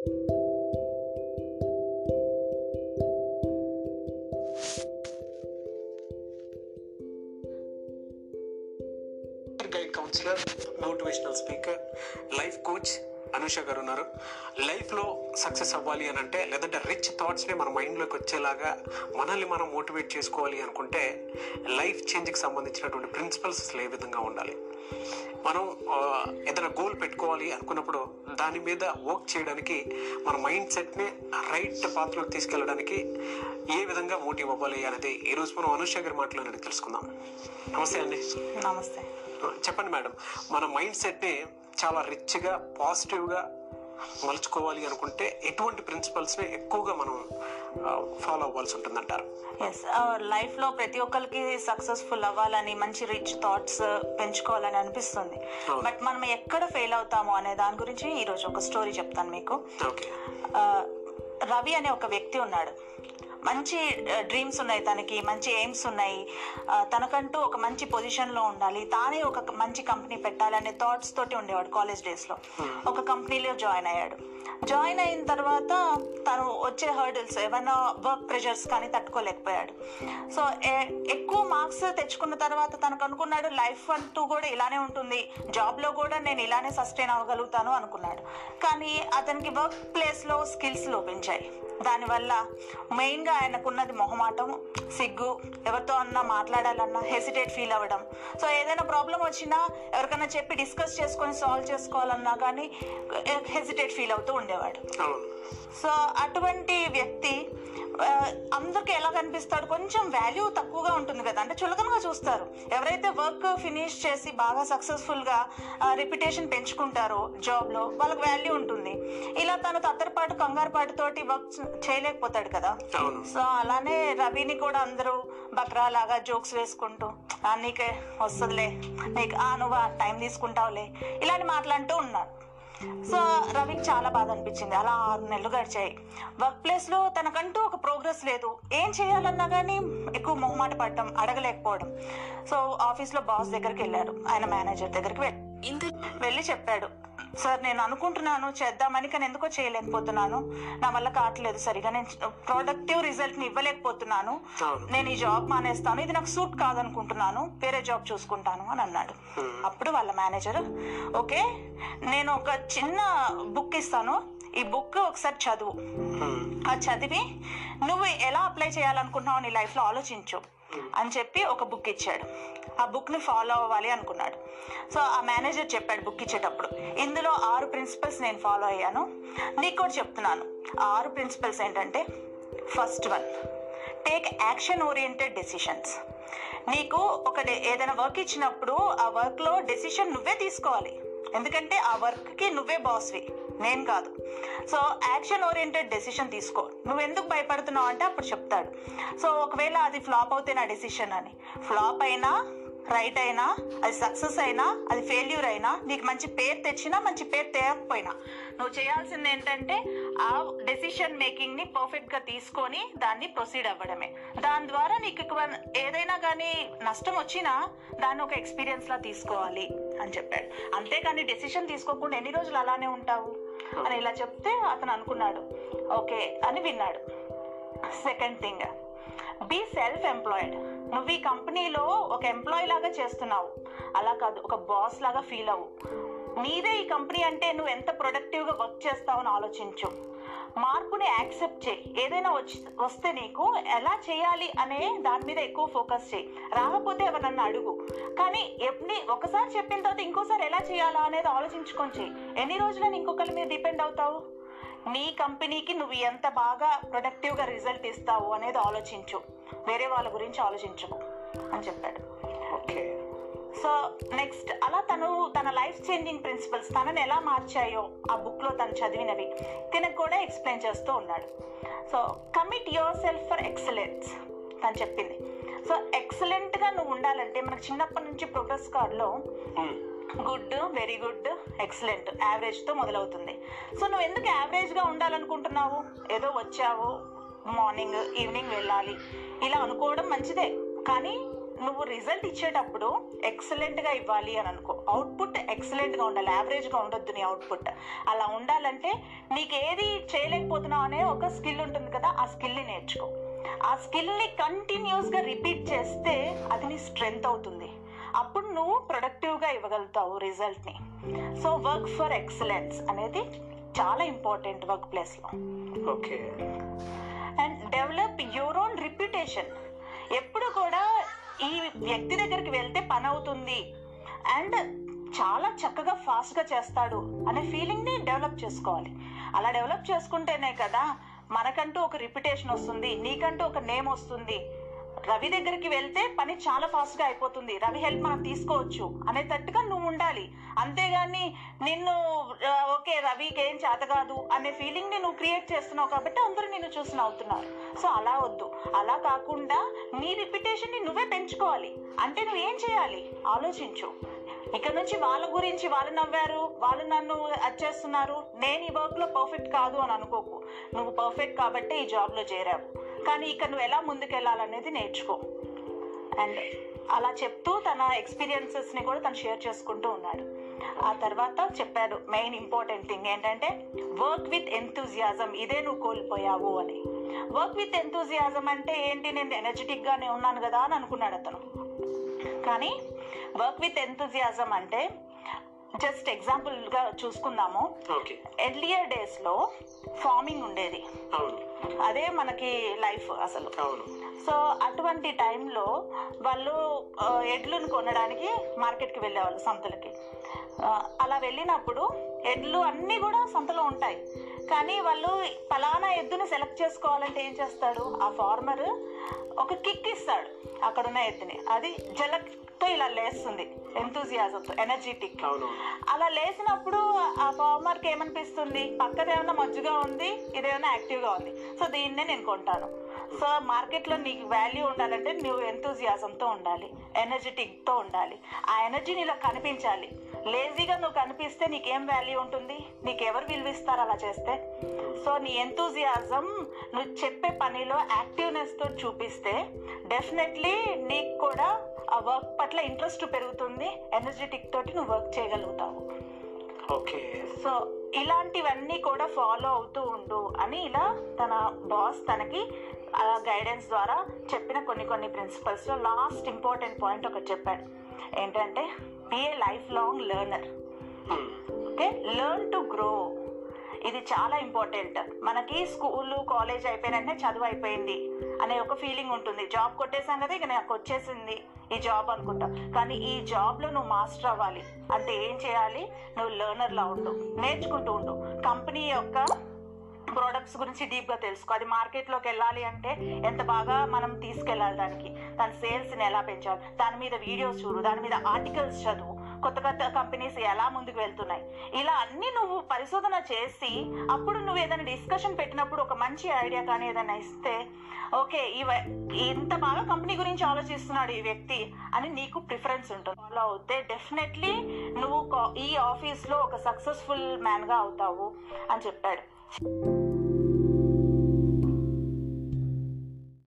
Guide counsellor motivational speaker life coach Anusha garu ఉన్నారు. లైఫ్లో success అవ్వాలి అని అంటే లేదంటే రిచ్ థాట్స్ని మన మైండ్లోకి వచ్చేలాగా మనల్ని మనం మోటివేట్ చేసుకోవాలి అనుకుంటే లైఫ్ చేంజ్కి సంబంధించినటువంటి ప్రిన్సిపల్స్ అసలు ఏ విధంగా ఉండాలి? మనం ఏదైనా గోల్ పెట్టుకోవాలి అనుకున్నప్పుడు దాని మీద వర్క్ చేయడానికి మన మైండ్ సెట్ని రైట్ పాత్రలోకి తీసుకెళ్ళడానికి ఏ విధంగా మోటివ్ అవ్వాలి అనేది ఈరోజు మనం అనుష గారి మాటలోనే తెలుసుకుందాం. నమస్తే అండి. నమస్తే. చెప్పండి మేడం మన మైండ్ సెట్ని చాలా రిచ్గా పాజిటివ్గా మలుచుకోవాలి అనుకుంటే ఎటువంటి ప్రిన్సిపల్స్ని ఎక్కువగా మనం ఫాలో అవ్వాల్సి ఉంటుందంటారు. ఎస్ లైఫ్లో ప్రతి ఒక్కరికి సక్సెస్ఫుల్ అవ్వాలని మంచి రిచ్ థాట్స్ పెంచుకోవాలని అనిపిస్తుంది. బట్ మనం ఎక్కడ ఫెయిల్ అవుతాము అనే దాని గురించి ఈరోజు ఒక స్టోరీ చెప్తాను మీకు. రవి అనే ఒక వ్యక్తి ఉన్నాడు. మంచి డ్రీమ్స్ ఉన్నాయి తనకి మంచి ఎయిమ్స్ ఉన్నాయి. తనకంటూ ఒక మంచి పొజిషన్లో ఉండాలి. తానే ఒక మంచి కంపెనీ పెట్టాలనే థాట్స్ తోటి ఉండేవాడు కాలేజ్ డేస్లో ఒక కంపెనీలో జాయిన్ అయ్యాడు. జాయిన్ అయిన తర్వాత తను వచ్చే హర్డిల్స్ ఏమైనా వర్క్ ప్రెషర్స్ కానీ తట్టుకోలేకపోయాడు. సో ఎక్కువ మార్క్స్ తెచ్చుకున్న తర్వాత తనకు అనుకున్నాడు లైఫ్ అంటూ కూడా ఇలానే ఉంటుంది. జాబ్లో కూడా నేను ఇలానే సస్టైన్ అవ్వగలుగుతాను అనుకున్నాడు. కానీ అతనికి వర్క్ ప్లేస్లో స్కిల్స్ లోపించాయి. దానివల్ల మెయిన్గా ఆయనకున్నది మొహమాటం సిగ్గు ఎవరితో అన్నా మాట్లాడాలన్నా హెసిటేట్ ఫీల్ అవ్వడం. సో ఏదైనా ప్రాబ్లం వచ్చినా ఎవరికైనా చెప్పి డిస్కస్ చేసుకొని సాల్వ్ చేసుకోవాలన్నా కానీ హెసిటేట్ ఫీల్ అవుతూ ఉండేవాడు. సో అటువంటి వ్యక్తి అందరికీ ఎలా కనిపిస్తాడు? కొంచెం వాల్యూ తక్కువగా ఉంటుంది కదా. అంటే చులకనగా చూస్తారు. ఎవరైతే వర్క్ ఫినిష్ చేసి బాగా సక్సెస్ఫుల్గా రెప్యుటేషన్ పెంచుకుంటారో జాబ్లో వాళ్ళకి వాల్యూ ఉంటుంది. ఇలా తను తత్తరపాటు కంగారుపాటు తోటి వర్క్ చేయలేకపోతాడు కదా. సో అలానే రవిని కూడా అందరూ బక్రాలాగా జోక్స్ వేసుకుంటూ "ఆ, నీకే వస్తుందిలే. నీకు ఆ నువ్వు టైం తీసుకుంటావులే. ఇలాంటి మాట్లాడుతూ ఉన్నారు. సో రవికి చాలా బాధ అనిపించింది. అలా ఆరు నెలలు గడిచాయి. వర్క్ ప్లేస్లో తనకంటూ ఒక ప్రోగ్రెస్ లేదు. ఏం చేయాలన్నా కానీ ఎక్కువ మొహమాట పడటం అడగలేకపోవడం. సో ఆఫీస్లో బాస్ దగ్గరికి వెళ్ళారు. ఆయన మేనేజర్ దగ్గరికి వెళ్ళి వెళ్ళి చెప్పాడు. సార్ నేను అనుకుంటున్నాను చేద్దామని కానీ ఎందుకో చేయలేకపోతున్నాను. నా వల్ల కావట్లేదు సరిగా. నేను ప్రొడక్టివ్ రిజల్ట్ని ఇవ్వలేకపోతున్నాను. అవును. నేను ఈ జాబ్ మానేస్తాను. ఇది నాకు సూట్ కాదనుకుంటున్నాను. వేరే జాబ్ చూసుకుంటాను అని అన్నాడు. అప్పుడు వాళ్ళ మేనేజర్ ఓకే నేను ఒక చిన్న బుక్ ఇస్తాను. ఈ బుక్ ఒకసారి చదువు. Hmm. ఆ చదివి నువ్వు ఎలా అప్లై చేయాలనుకుంటున్నావు నీ లైఫ్లో ఆలోచించు. Hmm. అని చెప్పి ఒక బుక్ ఇచ్చాడు. ఆ బుక్ని ఫాలో అవ్వాలి అనుకున్నాడు. సో ఆ మేనేజర్ చెప్పాడు బుక్ ఇచ్చేటప్పుడు ఇందులో ఆరు ప్రిన్సిపల్స్ నేను ఫాలో అయ్యాను. నీకు కూడా చెప్తున్నాను. ఆరు ప్రిన్సిపల్స్ ఏంటంటే first one take action oriented decisions నీకు ఒక డే- ఏదైనా వర్క్ ఇచ్చినప్పుడు ఆ వర్క్లో డెసిషన్ నువ్వే తీసుకోవాలి. ఎందుకంటే ఆ వర్క్కి నువ్వే బాస్వి నేను కాదు. సో యాక్షన్ ఓరియంటెడ్ డెసిషన్ తీసుకో. నువ్వు ఎందుకు భయపడుతున్నావు అంటే అప్పుడు చెప్తాడు. సో ఒకవేళ అది ఫ్లాప్ అవుతే నా డెసిషన్ అని. ఫ్లాప్ అయినా రైట్ అయినా అది సక్సెస్ అయినా అది ఫెయిల్యూర్ అయినా నీకు మంచి పేరు తెచ్చినా మంచి పేరు తేకపోయినా. నువ్వు చేయాల్సింది ఏంటంటే ఆ డెసిషన్ మేకింగ్ని పర్ఫెక్ట్గా తీసుకొని దాన్ని ప్రొసీడ్ అవ్వడమే. దాని ద్వారా నీకు ఎక్కువ- ఏదైనా కానీ నష్టం వచ్చినా దాన్ని ఒక ఎక్స్పీరియన్స్లా తీసుకోవాలి అని చెప్పాడు. అంతేకాని డెసిషన్ తీసుకోకుండా ఎన్ని రోజులు అలానే ఉంటావు? అని ఇలా చెప్తే అతను అనుకున్నాడు. ఓకే అని విన్నాడు. Second thing be self employed నువ్వు ఈ కంపెనీలో ఒక ఎంప్లాయీ లాగా చేస్తున్నావు. అలా కాదు ఒక బాస్ లాగా ఫీల్ అవ్వు. నీదే ఈ కంపెనీ అంటే నువ్వు ఎంత ప్రొడక్టివ్గా వర్క్ చేస్తావని ఆలోచించు. మార్పుని యాక్సెప్ట్ చేయి. ఏదైనా వచ్చి వస్తే నీకు ఎలా చేయాలి అనే దాని మీద ఎక్కువ ఫోకస్ చేయి. రాకపోతే ఎవరన్నా అడుగు. కానీ ఎప్పుడు ఒకసారి చెప్పిన తర్వాత ఇంకోసారి ఎలా చేయాలా అనేది ఆలోచించుకొని ఎన్ని రోజులని ఇంకొకరి మీద డిపెండ్ అవుతావు? నీ కంపెనీకి నువ్వు ఎంత బాగా ప్రొడక్టివ్గా రిజల్ట్ ఇస్తావు అనేది ఆలోచించు. వేరే వాళ్ళ గురించి ఆలోచించకు అని చెప్పాడు. ఓకే. సో నెక్స్ట్ అలా తను తన లైఫ్ చేంజింగ్ ప్రిన్సిపల్స్ తనని ఎలా మార్చాయో ఆ బుక్లో తను చదివినవి తినకు కూడా ఎక్స్ప్లెయిన్ చేస్తూ ఉన్నాడు. So commit yourself for excellence. తను చెప్పింది. సో ఎక్సలెంట్గా నువ్వు ఉండాలంటే మనకు చిన్నప్పటి నుంచి ప్రోగ్రెస్ కార్డులో గుడ్ వెరీ గుడ్ ఎక్సలెంట్ యావరేజ్తో మొదలవుతుంది. సో నువ్వు ఎందుకు యావరేజ్గా ఉండాలనుకుంటున్నావు? ఏదో వచ్చావు మార్నింగ్ ఈవినింగ్ వెళ్ళాలి. ఇలా అనుకోవడం మంచిదే. కానీ నువ్వు రిజల్ట్ ఇచ్చేటప్పుడు ఎక్సలెంట్గా ఇవ్వాలి అని అనుకో. అవుట్పుట్ ఎక్సలెంట్గా ఉండాలి. యావరేజ్గా ఉండొద్దు నీ అవుట్పుట్ అలా ఉండాలంటే నీకు ఏది చేయలేకపోతున్నావు అనే ఒక స్కిల్ ఉంటుంది కదా ఆ స్కిల్ని నేర్చుకో. ఆ స్కిల్ని కంటిన్యూస్గా రిపీట్ చేస్తే అది నీ స్ట్రెంగ్త్ అవుతుంది. అప్పుడు నువ్వు ప్రొడక్టివ్గా ఇవ్వగలుగుతావు రిజల్ట్ని సో వర్క్ ఫర్ ఎక్సలెన్స్ అనేది చాలా ఇంపార్టెంట్ వర్క్ ప్లేస్లో. Okay. And develop your own reputation ఎప్పుడు కూడా ఈ వ్యక్తి దగ్గరికి వెళ్తే పని అవుతుంది. అండ్ చాలా చక్కగా ఫాస్ట్గా చేస్తాడు అనే ఫీలింగ్ని డెవలప్ చేసుకోవాలి. అలా డెవలప్ చేసుకుంటేనే కదా మనకంటూ ఒక రిప్యుటేషన్ వస్తుంది నీకంటూ ఒక నేమ్ వస్తుంది. రవి దగ్గరికి వెళ్తే పని చాలా ఫాస్ట్గా అయిపోతుంది. రవి హెల్ప్ మనం తీసుకోవచ్చు అనేటట్టుగా నువ్వు ఉండాలి. అంతేగాని నిన్ను ఓకే రవికి ఏం చేత కాదు అనే ఫీలింగ్ని నువ్వు క్రియేట్ చేస్తున్నావు కాబట్టి అందరూ నిన్ను చూసి నవ్వుతున్నారు. సో అలా వద్దు. అలా కాకుండా నీ రిప్యుటేషన్ని నువ్వే పెంచుకోవాలి. అంటే నువ్వు ఏం చేయాలి? ఆలోచించు. ఇక్కడ నుంచి వాళ్ళ గురించి వాళ్ళు నవ్వారు వాళ్ళు నన్ను అచ్చేస్తున్నారు నేను ఈ వర్క్లో పర్ఫెక్ట్ కాదు అని అనుకోకు. నువ్వు పర్ఫెక్ట్ కాబట్టి ఈ జాబ్లో చేరావు. కానీ ఇక్కడ నువ్వు ఎలా ముందుకెళ్ళాలనేది నేర్చుకో. అండ్ అలా చెప్తూ తన ఎక్స్పీరియన్సెస్ని కూడా తను షేర్ చేసుకుంటూ ఉన్నాడు. ఆ తర్వాత చెప్పాడు మెయిన్ ఇంపార్టెంట్ థింగ్ ఏంటంటే వర్క్ విత్ ఎంతూజియాజం ఇదే నువ్వు కోల్పోయావు అని. వర్క్ విత్ ఎంతూజియాజం అంటే ఏంటి? నేను ఎనర్జెటిక్ గానే ఉన్నాను కదా అని అనుకున్నాడు అతను. కానీ వర్క్ విత్ ఎంతూజియాజం అంటే జస్ట్ ఎగ్జాంపుల్గా చూసుకుందాము. ఎర్లియర్ డేస్లో ఫార్మింగ్ ఉండేది. అదే మనకి లైఫ్ అసలు. సో అటువంటి టైంలో వాళ్ళు ఎడ్లను కొనడానికి మార్కెట్కి వెళ్ళేవాళ్ళు సంతలకి. అలా వెళ్ళినప్పుడు ఎడ్లు అన్నీ కూడా సంతలో ఉంటాయి. కానీ వాళ్ళు ఫలానా ఎద్దుని సెలెక్ట్ చేసుకోవాలంటే ఏం చేస్తాడు? ఆ ఫార్మర్ ఒక కిక్ ఇస్తాడు అక్కడున్న ఎద్దుని. అది జలక్తో ఇలా లేస్తుంది ఎంతూజియాజంతో ఎనర్జెటిక్ అలా లేచినప్పుడు ఆ ఫార్మర్కి ఏమనిపిస్తుంది? పక్కదేమన్నా మజ్జుగా ఉంది ఇదేమన్నా యాక్టివ్గా ఉంది. సో దీన్నే నేను కొంటాను. సో మార్కెట్లో నీకు వాల్యూ ఉండాలంటే నువ్వు ఎంతూజియాజంతో ఉండాలి ఎనర్జెటిక్తో ఉండాలి. ఆ ఎనర్జీ నీలో కనిపించాలి. లేజీగా నువ్వు కనిపిస్తే నీకేం వాల్యూ ఉంటుంది? నీకు ఎవరు విలువిస్తారు అలా చేస్తే? సో నీ ఎంతూజియాజం నువ్వు చెప్పే పనిలో యాక్టివ్నెస్తో చూపిస్తే డెఫినెట్లీ నీకు కూడా ఆ వర్క్ పట్ల ఇంట్రెస్ట్ పెరుగుతుంది ఎనర్జెటిక్ తోటి నువ్వు వర్క్ చేయగలుగుతావు. ఓకే. సో ఇలాంటివన్నీ కూడా ఫాలో అవుతూ ఉండు అని ఇలా తన బాస్ తనకి గైడెన్స్ ద్వారా చెప్పిన కొన్ని కొన్ని ప్రిన్సిపల్స్లో లాస్ట్ ఇంపార్టెంట్ పాయింట్ ఒకటి చెప్పాడు. ఏంటంటే be a lifelong learner okay learn to grow ఇది చాలా ఇంపార్టెంట్ మనకి స్కూల్ కాలేజ్ అయిపోయిన చదువు అయిపోయింది అనే ఒక ఫీలింగ్ ఉంటుంది. జాబ్ కొట్టేసాం కదా ఇక నాకు వచ్చేసింది ఈ జాబ్ అనుకుంటా. కానీ ఈ జాబ్లో నువ్వు మాస్టర్ అవ్వాలి. అంటే ఏం చేయాలి? నువ్వు లెర్నర్లా ఉండు. నేర్చుకుంటూ ఉండు. కంపెనీ యొక్క ప్రోడక్ట్స్ గురించి డీప్గా తెలుసుకో. అది మార్కెట్లోకి వెళ్ళాలి అంటే ఎంత బాగా మనం తీసుకెళ్ళాలి దానికి. దాని సేల్స్ని ఎలా పెంచాలి? దాని మీద వీడియోస్ చూడు. దాని మీద ఆర్టికల్స్ చదువు. కొత్త కొత్త కంపెనీస్ ఎలా ముందుకు వెళ్తున్నాయి? ఇలా అన్ని నువ్వు పరిశోధన చేసి అప్పుడు నువ్వు ఏదైనా డిస్కషన్ పెట్టినప్పుడు ఒక మంచి ఐడియా కానీ ఏదైనా ఇస్తే ఓకే ఈ ఇంత బాగా కంపెనీ గురించి ఆలోచిస్తున్నాడు ఈ వ్యక్తి అని నీకు ప్రిఫరెన్స్ ఉంటుంది. ఫాలో అవుతే డెఫినెట్లీ నువ్వు కా- ఈ ఆఫీస్లో ఒక సక్సెస్ఫుల్ మ్యాన్గా అవుతావు అని చెప్పాడు.